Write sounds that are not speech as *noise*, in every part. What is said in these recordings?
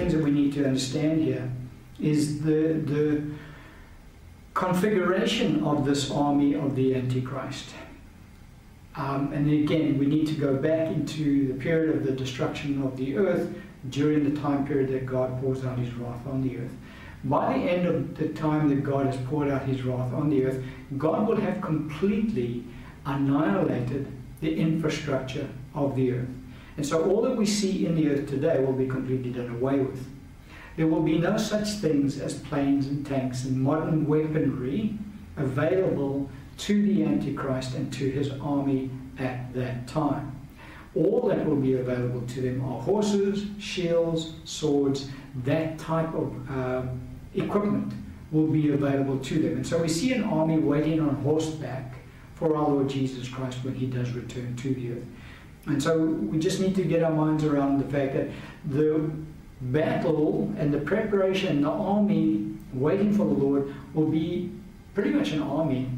things that we need to understand here is the, the configuration of this army of the Antichrist. Um, and again, we need to go back into the period of the destruction of the earth during the time period that God pours out his wrath on the earth. By the end of the time that God has poured out his wrath on the earth, God will have completely annihilated the infrastructure of the earth. And so all that we see in the earth today will be completely done away with. There will be no such things as planes and tanks and modern weaponry available to the Antichrist and to his army at that time. All that will be available to them are horses, shields, swords, that type of uh, equipment will be available to them. And so we see an army waiting on horseback for our Lord Jesus Christ when he does return to the earth. And so we just need to get our minds around the fact that the battle and the preparation, the army waiting for the Lord will be pretty much an army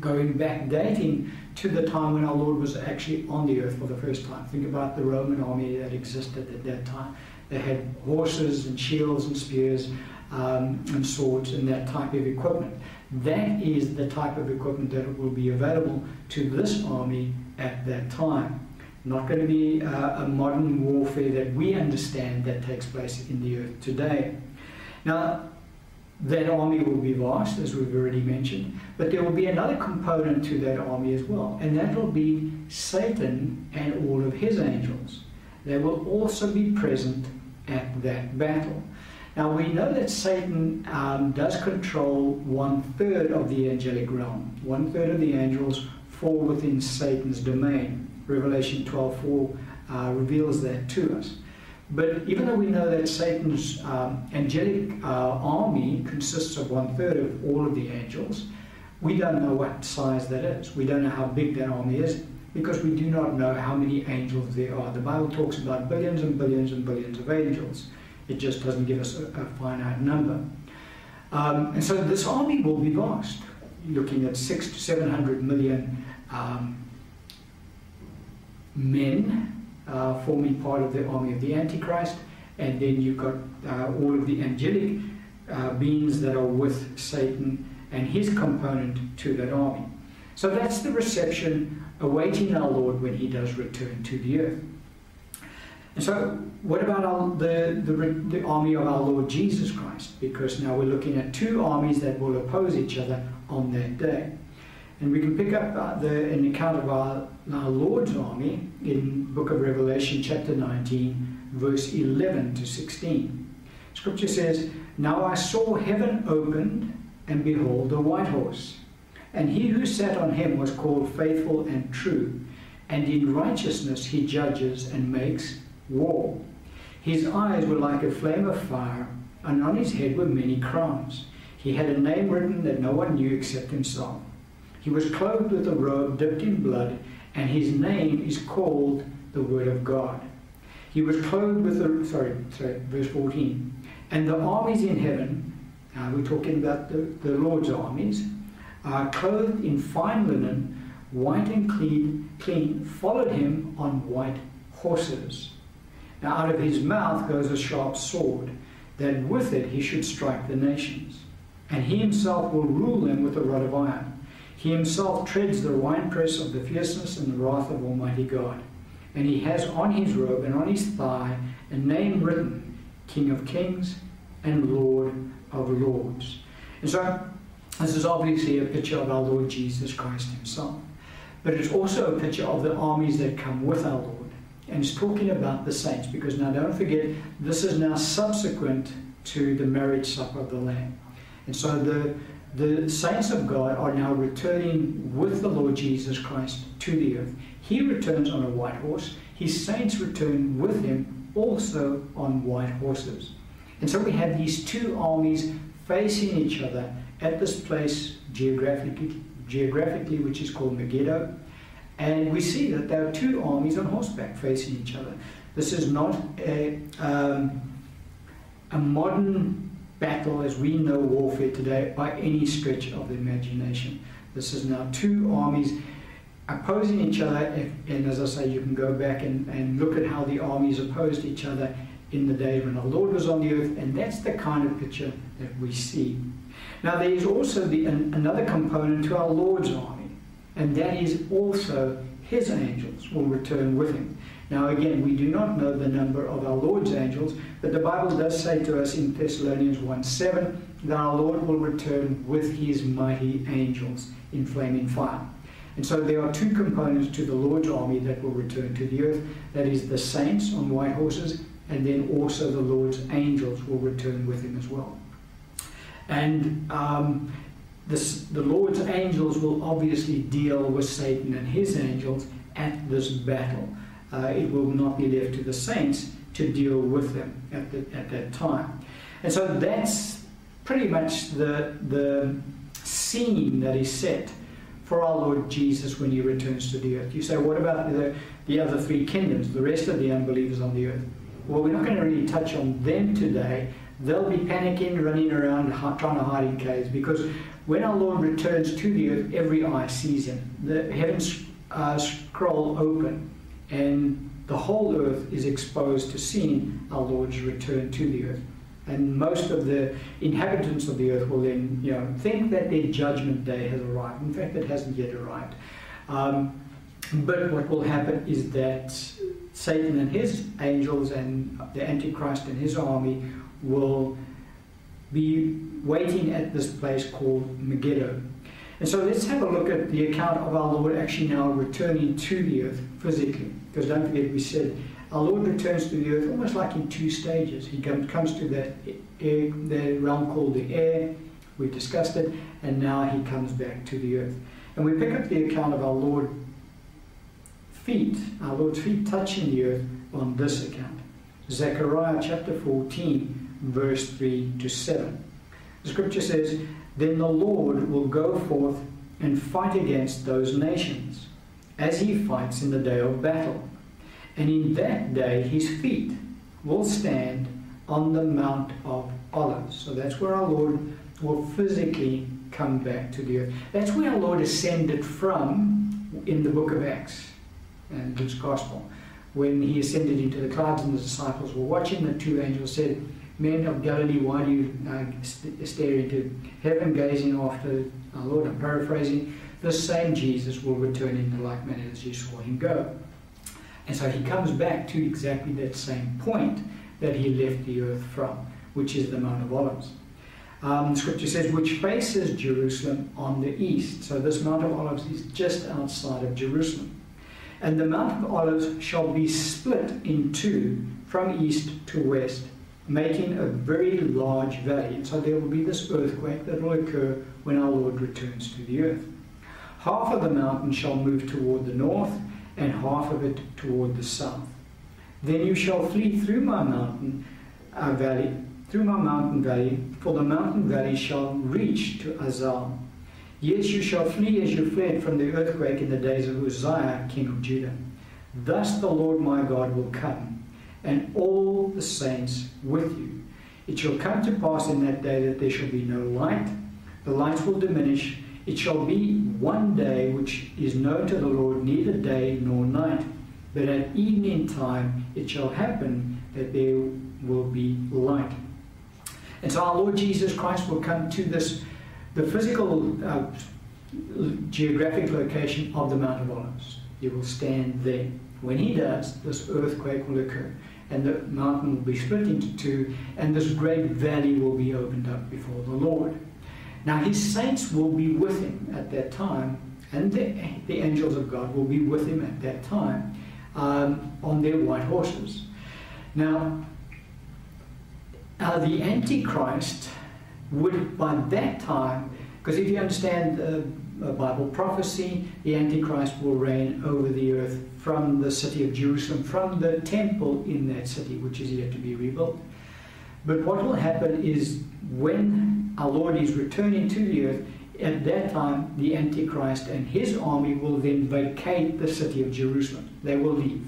going back dating to the time when our Lord was actually on the earth for the first time. Think about the Roman army that existed at that time. They had horses and shields and spears um, and swords and that type of equipment. That is the type of equipment that will be available to this army at that time. Not going to be uh, a modern warfare that we understand that takes place in the earth today. Now, that army will be vast, as we've already mentioned, but there will be another component to that army as well, and that will be Satan and all of his angels. They will also be present at that battle. Now we know that Satan um, does control one third of the angelic realm. One third of the angels fall within Satan's domain. Revelation 12:4 uh, reveals that to us. But even though we know that Satan's um, angelic uh, army consists of one third of all of the angels, we don't know what size that is. We don't know how big that army is because we do not know how many angels there are. The Bible talks about billions and billions and billions of angels. It just doesn't give us a, a finite number. Um, and so this army will be vast, looking at six to seven hundred million um, men uh, forming part of the army of the Antichrist, and then you've got uh, all of the angelic uh, beings that are with Satan and his component to that army. So that's the reception awaiting our Lord when he does return to the earth. And so, what about our, the, the, the army of our Lord Jesus Christ? Because now we're looking at two armies that will oppose each other on that day. And we can pick up uh, the, an account of our, our Lord's army in book of Revelation, chapter 19, verse 11 to 16. Scripture says, Now I saw heaven opened, and behold, a white horse. And he who sat on him was called faithful and true, and in righteousness he judges and makes war. His eyes were like a flame of fire, and on his head were many crowns. He had a name written that no one knew except himself. He was clothed with a robe dipped in blood, and his name is called the Word of God. He was clothed with the, sorry, sorry, verse 14. And the armies in heaven, uh, we're talking about the, the Lord's armies, are clothed in fine linen, white and clean, clean, followed him on white horses. Now out of his mouth goes a sharp sword, that with it he should strike the nations. And he himself will rule them with a rod of iron. He himself treads the winepress of the fierceness and the wrath of Almighty God. And he has on his robe and on his thigh a name written, King of Kings and Lord of Lords. And so, this is obviously a picture of our Lord Jesus Christ himself. But it's also a picture of the armies that come with our Lord. And it's talking about the saints, because now don't forget, this is now subsequent to the marriage supper of the Lamb. And so the the saints of God are now returning with the Lord Jesus Christ to the earth. He returns on a white horse. His saints return with him also on white horses. And so we have these two armies facing each other at this place geographically, geographically which is called Megiddo. And we see that there are two armies on horseback facing each other. This is not a, um, a modern battle as we know warfare today by any stretch of the imagination. This is now two armies opposing each other, and as I say, you can go back and, and look at how the armies opposed each other in the day when our Lord was on the earth, and that's the kind of picture that we see. Now, there is also the, an, another component to our Lord's army, and that is also his angels will return with him. Now, again, we do not know the number of our Lord's angels, but the Bible does say to us in Thessalonians 1 7 that our Lord will return with his mighty angels in flaming fire. And so there are two components to the Lord's army that will return to the earth that is, the saints on white horses, and then also the Lord's angels will return with him as well. And um, this, the Lord's angels will obviously deal with Satan and his angels at this battle. Uh, it will not be left to the saints to deal with them at, the, at that time. And so that's pretty much the, the scene that is set for our Lord Jesus when he returns to the earth. You say, what about the, the other three kingdoms, the rest of the unbelievers on the earth? Well, we're not going to really touch on them today. They'll be panicking, running around, trying to hide in caves because when our Lord returns to the earth, every eye sees him. The heavens uh, scroll open, and the whole earth is exposed to seeing our Lord's return to the earth. And most of the inhabitants of the earth will then you know, think that their judgment day has arrived. In fact, it hasn't yet arrived. Um, but what will happen is that Satan and his angels and the Antichrist and his army will be waiting at this place called Megiddo. And so let's have a look at the account of our Lord actually now returning to the earth physically. Because don't forget, we said our Lord returns to the earth almost like in two stages. He comes to that air, the realm called the air, we discussed it, and now he comes back to the earth. And we pick up the account of our Lord feet, our Lord's feet touching the earth on this account. Zechariah chapter 14, verse 3 to 7. The scripture says, Then the Lord will go forth and fight against those nations, as he fights in the day of battle and in that day his feet will stand on the Mount of Olives. So that's where our Lord will physically come back to the earth. That's where our Lord ascended from in the book of Acts and Luke's Gospel. When he ascended into the clouds and the disciples were watching, the two angels said, Men of Galilee, why do you uh, stare into heaven, gazing after our Lord? I'm paraphrasing. The same Jesus will return in the like manner as you saw him go. And so he comes back to exactly that same point that he left the earth from, which is the Mount of Olives. Um, scripture says, which faces Jerusalem on the east. So this Mount of Olives is just outside of Jerusalem. And the Mount of Olives shall be split in two from east to west, making a very large valley. And so there will be this earthquake that will occur when our Lord returns to the earth. Half of the mountain shall move toward the north, and half of it toward the south. Then you shall flee through my mountain uh, valley, through my mountain valley, for the mountain valley shall reach to Azal. Yes, you shall flee as you fled from the earthquake in the days of Uzziah, king of Judah. Thus the Lord my God will come, and all the saints with you. It shall come to pass in that day that there shall be no light, the lights will diminish, it shall be one day which is known to the Lord, neither day nor night. But at evening time it shall happen that there will be light. And so our Lord Jesus Christ will come to this, the physical uh, geographic location of the Mount of Olives. He will stand there. When he does, this earthquake will occur, and the mountain will be split into two, and this great valley will be opened up before the Lord. Now, his saints will be with him at that time, and the, the angels of God will be with him at that time um, on their white horses. Now, uh, the Antichrist would, by that time, because if you understand the Bible prophecy, the Antichrist will reign over the earth from the city of Jerusalem, from the temple in that city, which is yet to be rebuilt. But what will happen is when our Lord is returning to the earth, at that time the Antichrist and his army will then vacate the city of Jerusalem. They will leave.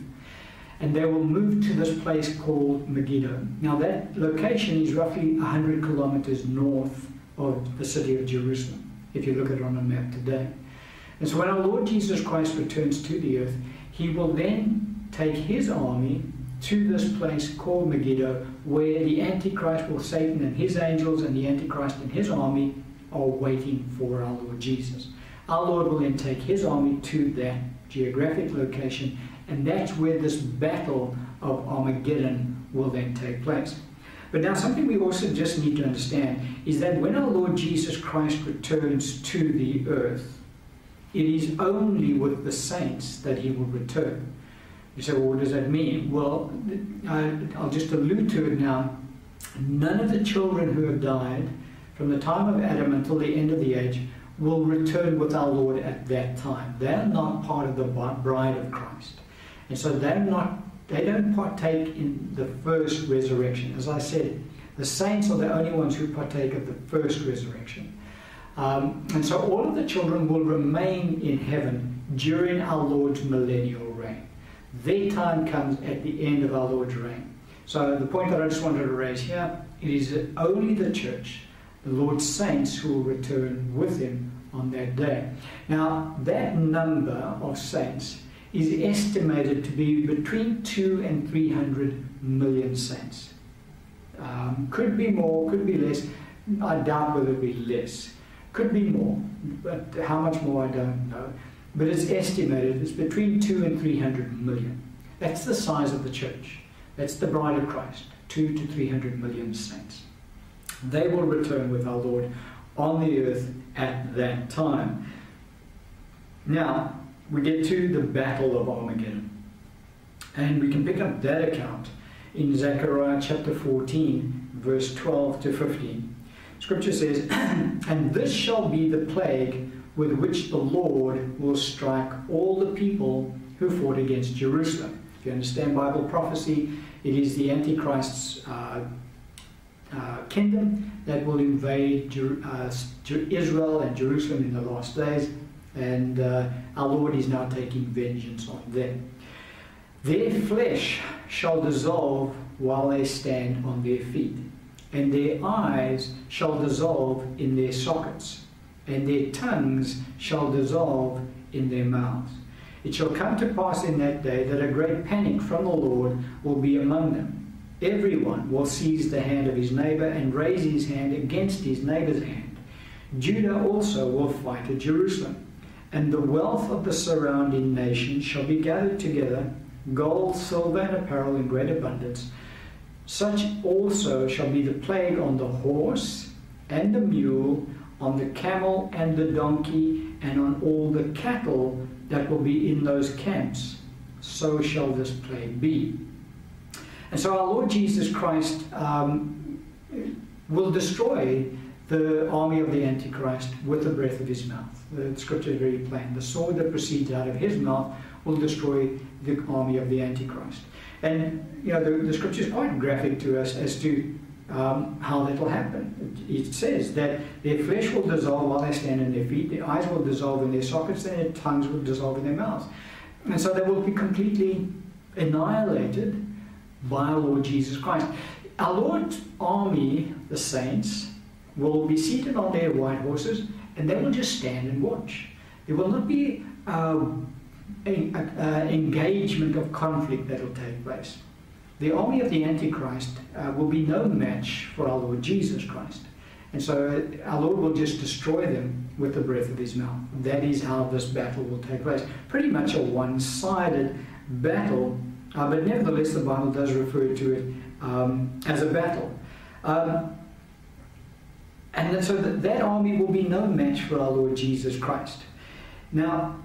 And they will move to this place called Megiddo. Now, that location is roughly 100 kilometers north of the city of Jerusalem, if you look at it on a map today. And so, when our Lord Jesus Christ returns to the earth, he will then take his army to this place called Megiddo, where the Antichrist, or Satan and his angels, and the Antichrist and his army are waiting for our Lord Jesus. Our Lord will then take his army to that geographic location, and that's where this battle of Armageddon will then take place. But now, something we also just need to understand is that when our Lord Jesus Christ returns to the earth, it is only with the saints that he will return. You say, well, what does that mean? Well, I'll just allude to it now. None of the children who have died from the time of Adam until the end of the age will return with our Lord at that time. They're not part of the bride of Christ. And so they're not, they don't partake in the first resurrection. As I said, the saints are the only ones who partake of the first resurrection. Um, and so all of the children will remain in heaven during our Lord's millennial reign. Their time comes at the end of our Lord's reign. So the point that I just wanted to raise here, it is only the church, the Lord's saints, who will return with him on that day. Now, that number of saints is estimated to be between two and three hundred million saints. Um, could be more, could be less. I doubt whether it'll be less. Could be more, but how much more I don't know. But it's estimated it's between two and three hundred million. That's the size of the church. That's the bride of Christ. Two to three hundred million saints. They will return with our Lord on the earth at that time. Now, we get to the Battle of Armageddon. And we can pick up that account in Zechariah chapter 14, verse 12 to 15. Scripture says, *clears throat* And this shall be the plague with which the Lord will strike all the people who fought against Jerusalem. If you understand Bible prophecy, it is the Antichrist's uh, uh, kingdom that will invade Jer- uh, Israel and Jerusalem in the last days, and uh, our Lord is now taking vengeance on them. Their flesh shall dissolve while they stand on their feet, and their eyes shall dissolve in their sockets, and their tongues shall dissolve in their mouths. It shall come to pass in that day that a great panic from the Lord will be among them Everyone will seize the hand of his neighbor and raise his hand against his neighbor's hand. Judah also will fight at Jerusalem, and the wealth of the surrounding nations shall be gathered together gold, silver, and apparel in great abundance. Such also shall be the plague on the horse and the mule, on the camel and the donkey, and on all the cattle that will be in those camps. So shall this plague be. And so our Lord Jesus Christ um, will destroy the army of the Antichrist with the breath of his mouth. The scripture is very plain. The sword that proceeds out of his mouth will destroy the army of the Antichrist. And, you know, the, the scripture is quite graphic to us as to um, how that will happen. It, says that their flesh will dissolve while they stand on their feet, their eyes will dissolve in their sockets, and their tongues will dissolve in their mouths. And so they will be completely annihilated by our Lord Jesus Christ. Our Lord's army, the saints, will be seated on their white horses and they will just stand and watch. There will not be uh, engagement of conflict that will take place. The army of the Antichrist uh, will be no match for our Lord Jesus Christ. And so uh, our Lord will just destroy them with the breath of his mouth. That is how this battle will take place. Pretty much a one sided battle uh, but nevertheless, the Bible does refer to it um, as a battle. Um, and so that, that army will be no match for our Lord Jesus Christ. Now,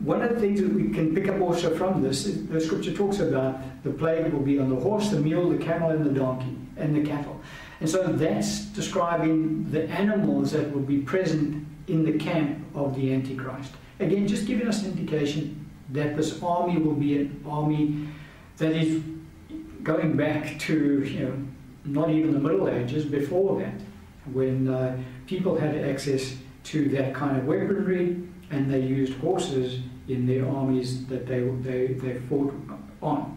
one of the things that we can pick up also from this, the scripture talks about the plague will be on the horse, the mule, the camel, and the donkey, and the cattle. And so that's describing the animals that will be present in the camp of the Antichrist. Again, just giving us an indication that this army will be an army that is going back to, you know, not even the Middle Ages, before that, when uh, people had access to that kind of weaponry and they used horses in their armies that they, they, they fought on.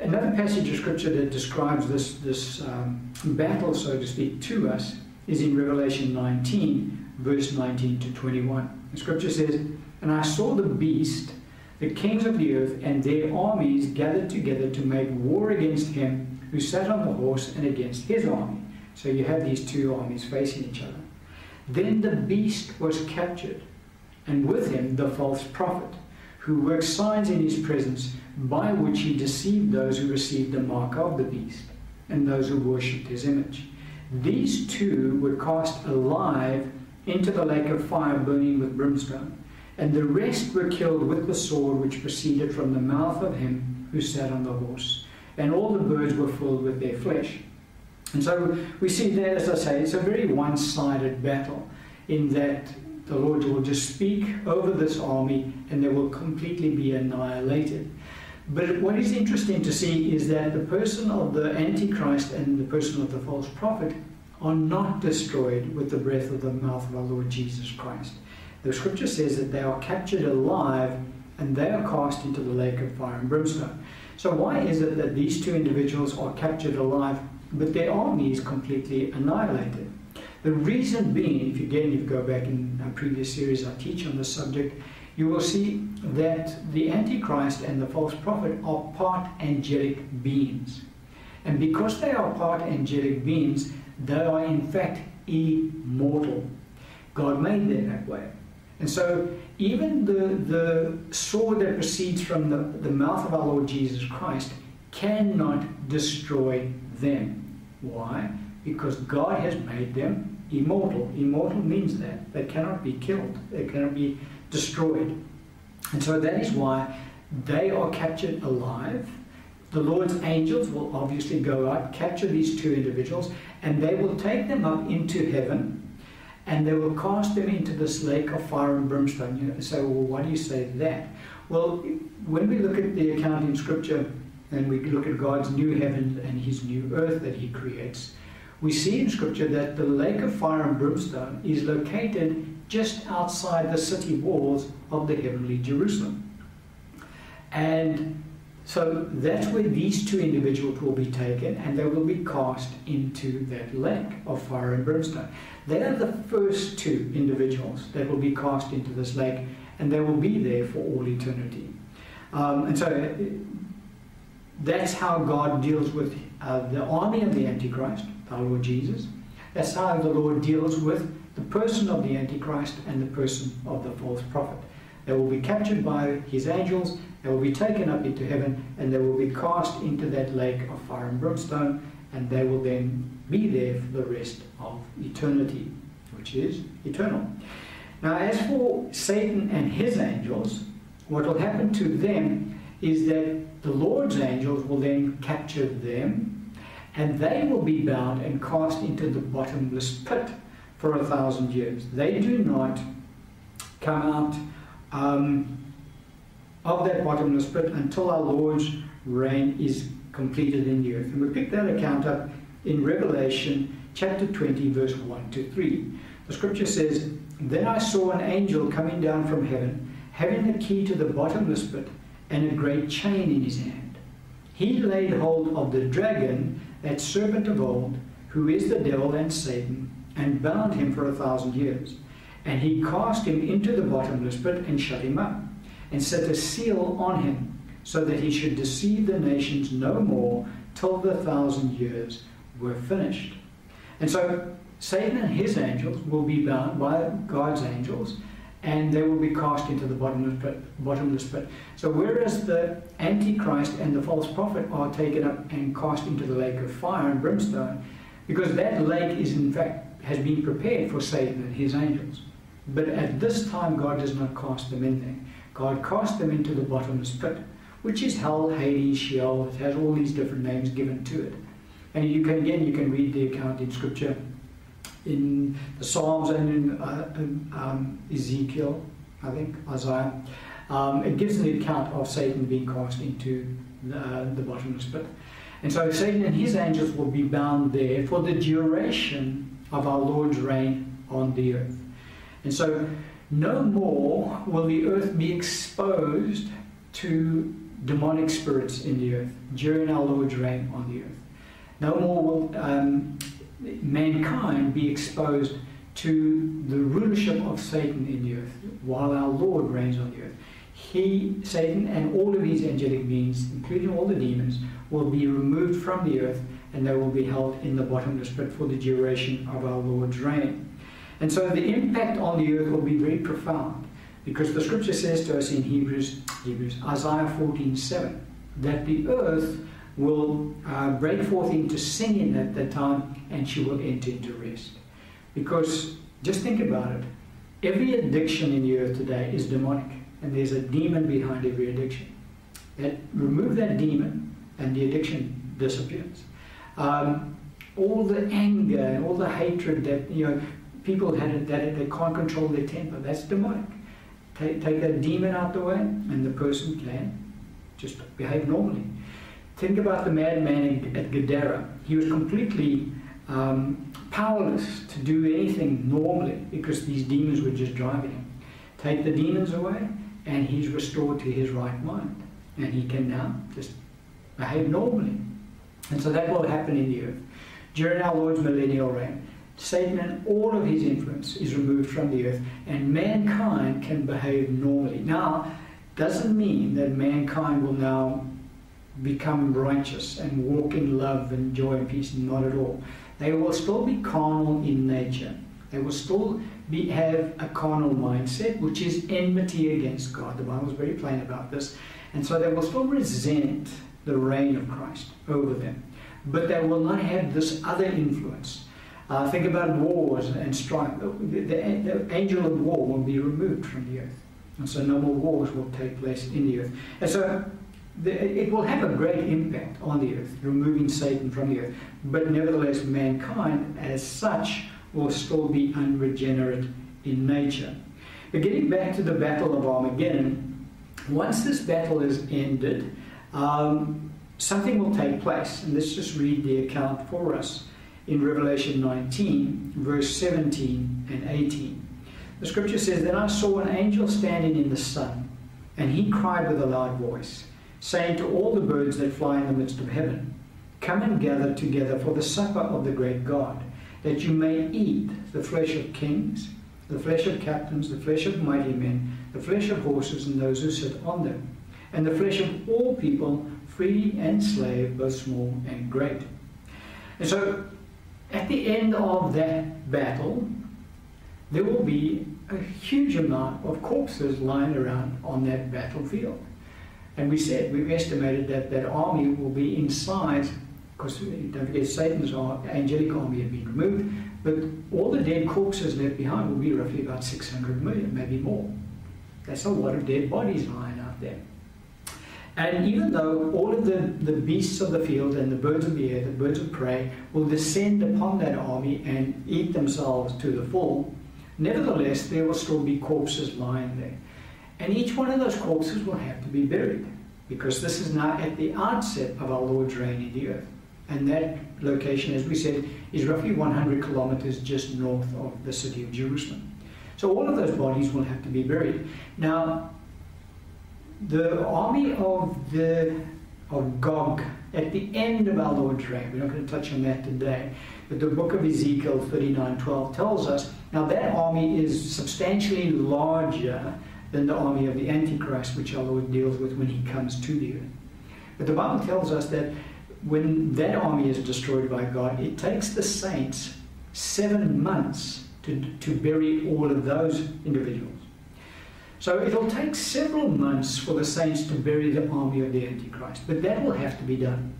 Another passage of scripture that describes this, this um, battle, so to speak, to us is in Revelation 19, verse 19 to 21. The scripture says, And I saw the beast the kings of the earth and their armies gathered together to make war against him who sat on the horse and against his army. So you have these two armies facing each other. Then the beast was captured, and with him the false prophet, who worked signs in his presence, by which he deceived those who received the mark of the beast, and those who worshipped his image. These two were cast alive into the lake of fire burning with brimstone, and the rest were killed with the sword which proceeded from the mouth of him who sat on the horse. And all the birds were filled with their flesh. And so we see there, as I say, it's a very one sided battle in that the Lord will just speak over this army and they will completely be annihilated. But what is interesting to see is that the person of the Antichrist and the person of the false prophet are not destroyed with the breath of the mouth of our Lord Jesus Christ. The scripture says that they are captured alive and they are cast into the lake of fire and brimstone. So, why is it that these two individuals are captured alive but their army is completely annihilated? The reason being, if again you go back in a previous series I teach on this subject, you will see that the Antichrist and the false prophet are part angelic beings. And because they are part angelic beings, they are in fact immortal. God made them that way. And so, even the, the sword that proceeds from the, the mouth of our Lord Jesus Christ cannot destroy them. Why? Because God has made them immortal. Immortal means that they cannot be killed, they cannot be destroyed. And so, that is why they are captured alive. The Lord's angels will obviously go out, capture these two individuals, and they will take them up into heaven and they will cast them into this lake of fire and brimstone. You say, well, why do you say that? Well, when we look at the account in Scripture and we look at God's new heaven and His new earth that He creates, we see in Scripture that the lake of fire and brimstone is located just outside the city walls of the heavenly Jerusalem. And so that's where these two individuals will be taken and they will be cast into that lake of fire and brimstone. They are the first two individuals that will be cast into this lake and they will be there for all eternity. Um, and so that's how God deals with uh, the army of the Antichrist, our Lord Jesus. That's how the Lord deals with the person of the Antichrist and the person of the false prophet. They will be captured by his angels they will be taken up into heaven and they will be cast into that lake of fire and brimstone, and they will then be there for the rest of eternity, which is eternal. Now, as for Satan and his angels, what will happen to them is that the Lord's angels will then capture them, and they will be bound and cast into the bottomless pit for a thousand years. They do not come out. Um, of that bottomless pit until our Lord's reign is completed in the earth. And we pick that account up in Revelation chapter 20, verse 1 to 3. The scripture says, Then I saw an angel coming down from heaven, having a key to the bottomless pit and a great chain in his hand. He laid hold of the dragon, that serpent of old, who is the devil and Satan, and bound him for a thousand years. And he cast him into the bottomless pit and shut him up and set a seal on him, so that he should deceive the nations no more till the thousand years were finished. And so Satan and his angels will be bound by God's angels, and they will be cast into the bottomless pit. Bottomless pit. So whereas the Antichrist and the false prophet are taken up and cast into the lake of fire and brimstone, because that lake is in fact has been prepared for Satan and his angels. But at this time, God does not cast them in there. God cast them into the bottomless pit, which is hell, Hades, Sheol. It has all these different names given to it. And you can again, you can read the account in Scripture, in the Psalms and in, uh, in um, Ezekiel, I think Isaiah. Um, it gives an account of Satan being cast into the, uh, the bottomless pit. And so Satan and his angels will be bound there for the duration of our Lord's reign on the earth. And so no more will the earth be exposed to demonic spirits in the earth during our Lord's reign on the earth. No more will um, mankind be exposed to the rulership of Satan in the earth while our Lord reigns on the earth. he, Satan, and all of his angelic beings, including all the demons, will be removed from the earth and they will be held in the bottomless pit for the duration of our Lord's reign. And so the impact on the earth will be very profound because the scripture says to us in Hebrews, Hebrews Isaiah 14:7, that the earth will uh, break forth into singing at that time and she will enter into rest. Because just think about it. Every addiction in the earth today is demonic, and there's a demon behind every addiction. That remove that demon, and the addiction disappears. Um, all the anger and all the hatred that you know people had that they can't control their temper. That's demonic. Take, take that demon out the way, and the person can just behave normally. Think about the madman at Gadara. He was completely um, powerless to do anything normally because these demons were just driving him. Take the demons away, and he's restored to his right mind, and he can now just behave normally. And so that will happen in the earth. During our Lord's millennial reign, Satan and all of his influence is removed from the earth, and mankind can behave normally. Now, doesn't mean that mankind will now become righteous and walk in love and joy and peace. Not at all. They will still be carnal in nature. They will still be, have a carnal mindset, which is enmity against God. The Bible is very plain about this. And so they will still resent the reign of Christ over them. But they will not have this other influence. Uh, think about wars and strife. The, the, the, angel of war will be removed from the earth. And so no more wars will take place in the earth. And so it will have a great impact on the earth, removing Satan from the earth. But nevertheless, mankind as such will still be unregenerate in nature. But getting back to the Battle of Armageddon, once this battle is ended, um, something will take place. And let's just read the account for us in Revelation 19, verse 17 and 18. The scripture says, Then I saw an angel standing in the sun, and he cried with a loud voice, saying to all the birds that fly in the midst of heaven, Come and gather together for the supper of the great God, that you may eat the flesh of kings, the flesh of captains, the flesh of mighty men, the flesh of horses and those who sit on them and the flesh of all people, free and slave, both small and great. And so, at the end of that battle, there will be a huge amount of corpses lying around on that battlefield. And we said, we've estimated that that army will be in size, because uh, don't forget Satan's angelic army had been removed, but all the dead corpses left behind will be roughly about 600 million, maybe more. That's a lot of dead bodies lying out there. And even though all of the, the beasts of the field and the birds of the air, the birds of prey, will descend upon that army and eat themselves to the full, nevertheless, there will still be corpses lying there. And each one of those corpses will have to be buried, because this is now at the outset of our Lord's reign in the earth. And that location, as we said, is roughly 100 kilometers just north of the city of Jerusalem. So all of those bodies will have to be buried. Now, the army of the of Gog at the end of our Lord's reign. We're not going to touch on that today. But the book of Ezekiel 39:12 tells us now that army is substantially larger than the army of the Antichrist, which our Lord deals with when he comes to the earth. But the Bible tells us that when that army is destroyed by God, it takes the saints seven months to, to bury all of those individuals. So it'll take several months for the saints to bury the army of the Antichrist, but that will have to be done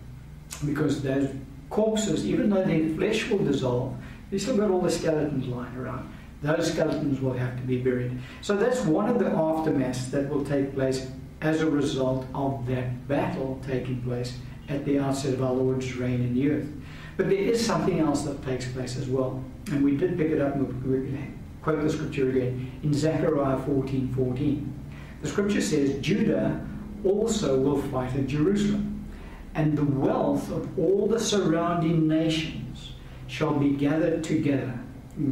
because those corpses, even though their flesh will dissolve, they've still got all the skeletons lying around. Those skeletons will have to be buried. So that's one of the aftermaths that will take place as a result of that battle taking place at the outset of our Lord's reign in the earth. But there is something else that takes place as well. And we did pick it up quote the scripture again in Zechariah 14 14. The scripture says, Judah also will fight at Jerusalem, and the wealth of all the surrounding nations shall be gathered together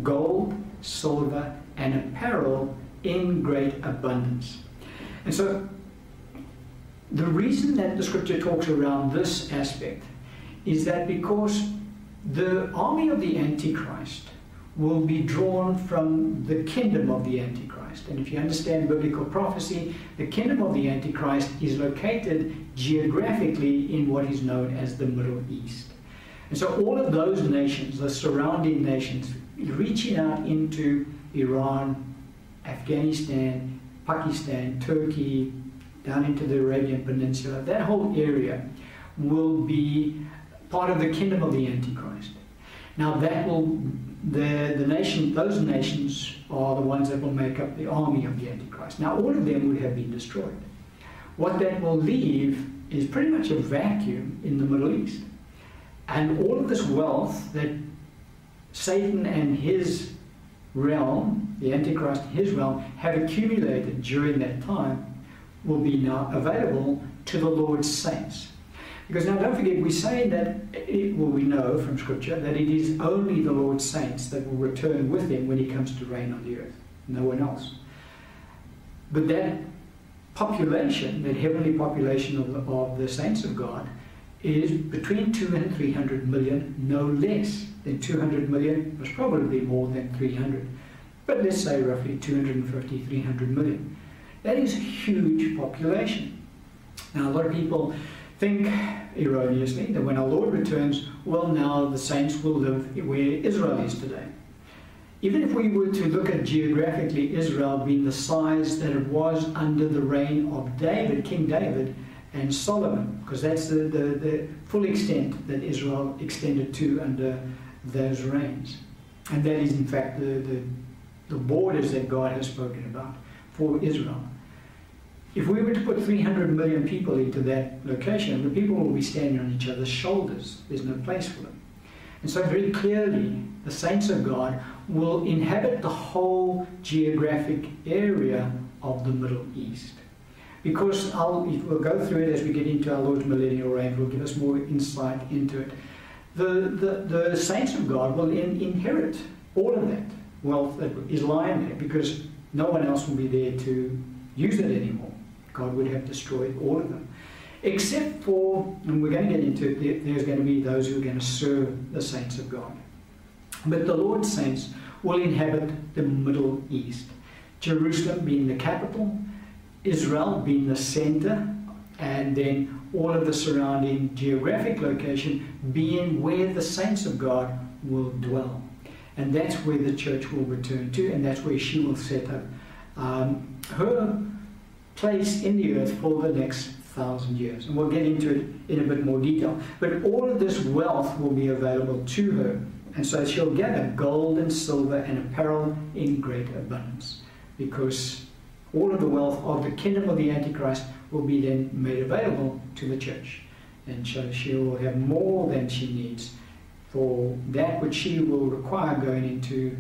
gold, silver, and apparel in great abundance. And so, the reason that the scripture talks around this aspect is that because the army of the Antichrist will be drawn from the kingdom of the Antichrist. And if you understand biblical prophecy, the kingdom of the Antichrist is located geographically in what is known as the Middle East. And so all of those nations, the surrounding nations, reaching out into Iran, Afghanistan, Pakistan, Turkey, down into the Arabian Peninsula, that whole area will be part of the kingdom of the Antichrist. Now that will the, the nation, those nations are the ones that will make up the army of the Antichrist. Now all of them would have been destroyed. What that will leave is pretty much a vacuum in the Middle East. And all of this wealth that Satan and his realm, the Antichrist and his realm, have accumulated during that time will be now available to the Lord's saints. Because now don't forget, we say that, it, well, we know from Scripture that it is only the Lord's saints that will return with him when he comes to reign on the earth, no one else. But that population, that heavenly population of the, of the saints of God, is between 2 and 300 million, no less than 200 million, must probably more than 300. But let's say roughly 250, 300 million. That is a huge population. Now, a lot of people think erroneously that when our Lord returns, well, now the saints will live where Israel is today. Even if we were to look at geographically Israel being the size that it was under the reign of David, King David, and Solomon, because that's the, the, the full extent that Israel extended to under those reigns. And that is, in fact, the, the, the borders that God has spoken about for Israel. If we were to put 300 million people into that location, the people will be standing on each other's shoulders. There's no place for them. And so, very clearly, the saints of God will inhabit the whole geographic area of the Middle East. Because I'll, we'll go through it as we get into our Lord's millennial reign, will give us more insight into it. The, the, the saints of God will in, inherit all of that wealth that is lying there because no one else will be there to use it anymore. God would have destroyed all of them. Except for, and we're going to get into it, there's going to be those who are going to serve the saints of God. But the Lord's saints will inhabit the Middle East. Jerusalem being the capital, Israel being the center, and then all of the surrounding geographic location being where the saints of God will dwell. And that's where the church will return to, and that's where she will set up um, her place in the earth for the next thousand years. And we'll get into it in a bit more detail. But all of this wealth will be available to her. And so she'll gather gold and silver and apparel in great abundance. Because all of the wealth of the kingdom of the Antichrist will be then made available to the church. And so she will have more than she needs for that which she will require going into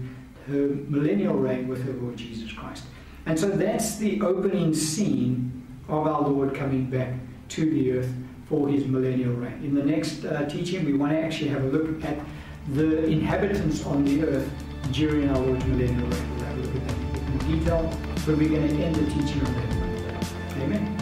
her millennial reign with her Lord Jesus Christ. And so that's the opening scene of our Lord coming back to the earth for his millennial reign. In the next uh, teaching, we want to actually have a look at the inhabitants on the earth during our Lord's millennial reign. We'll have a look at that in detail, but we're going to end the teaching on that Amen.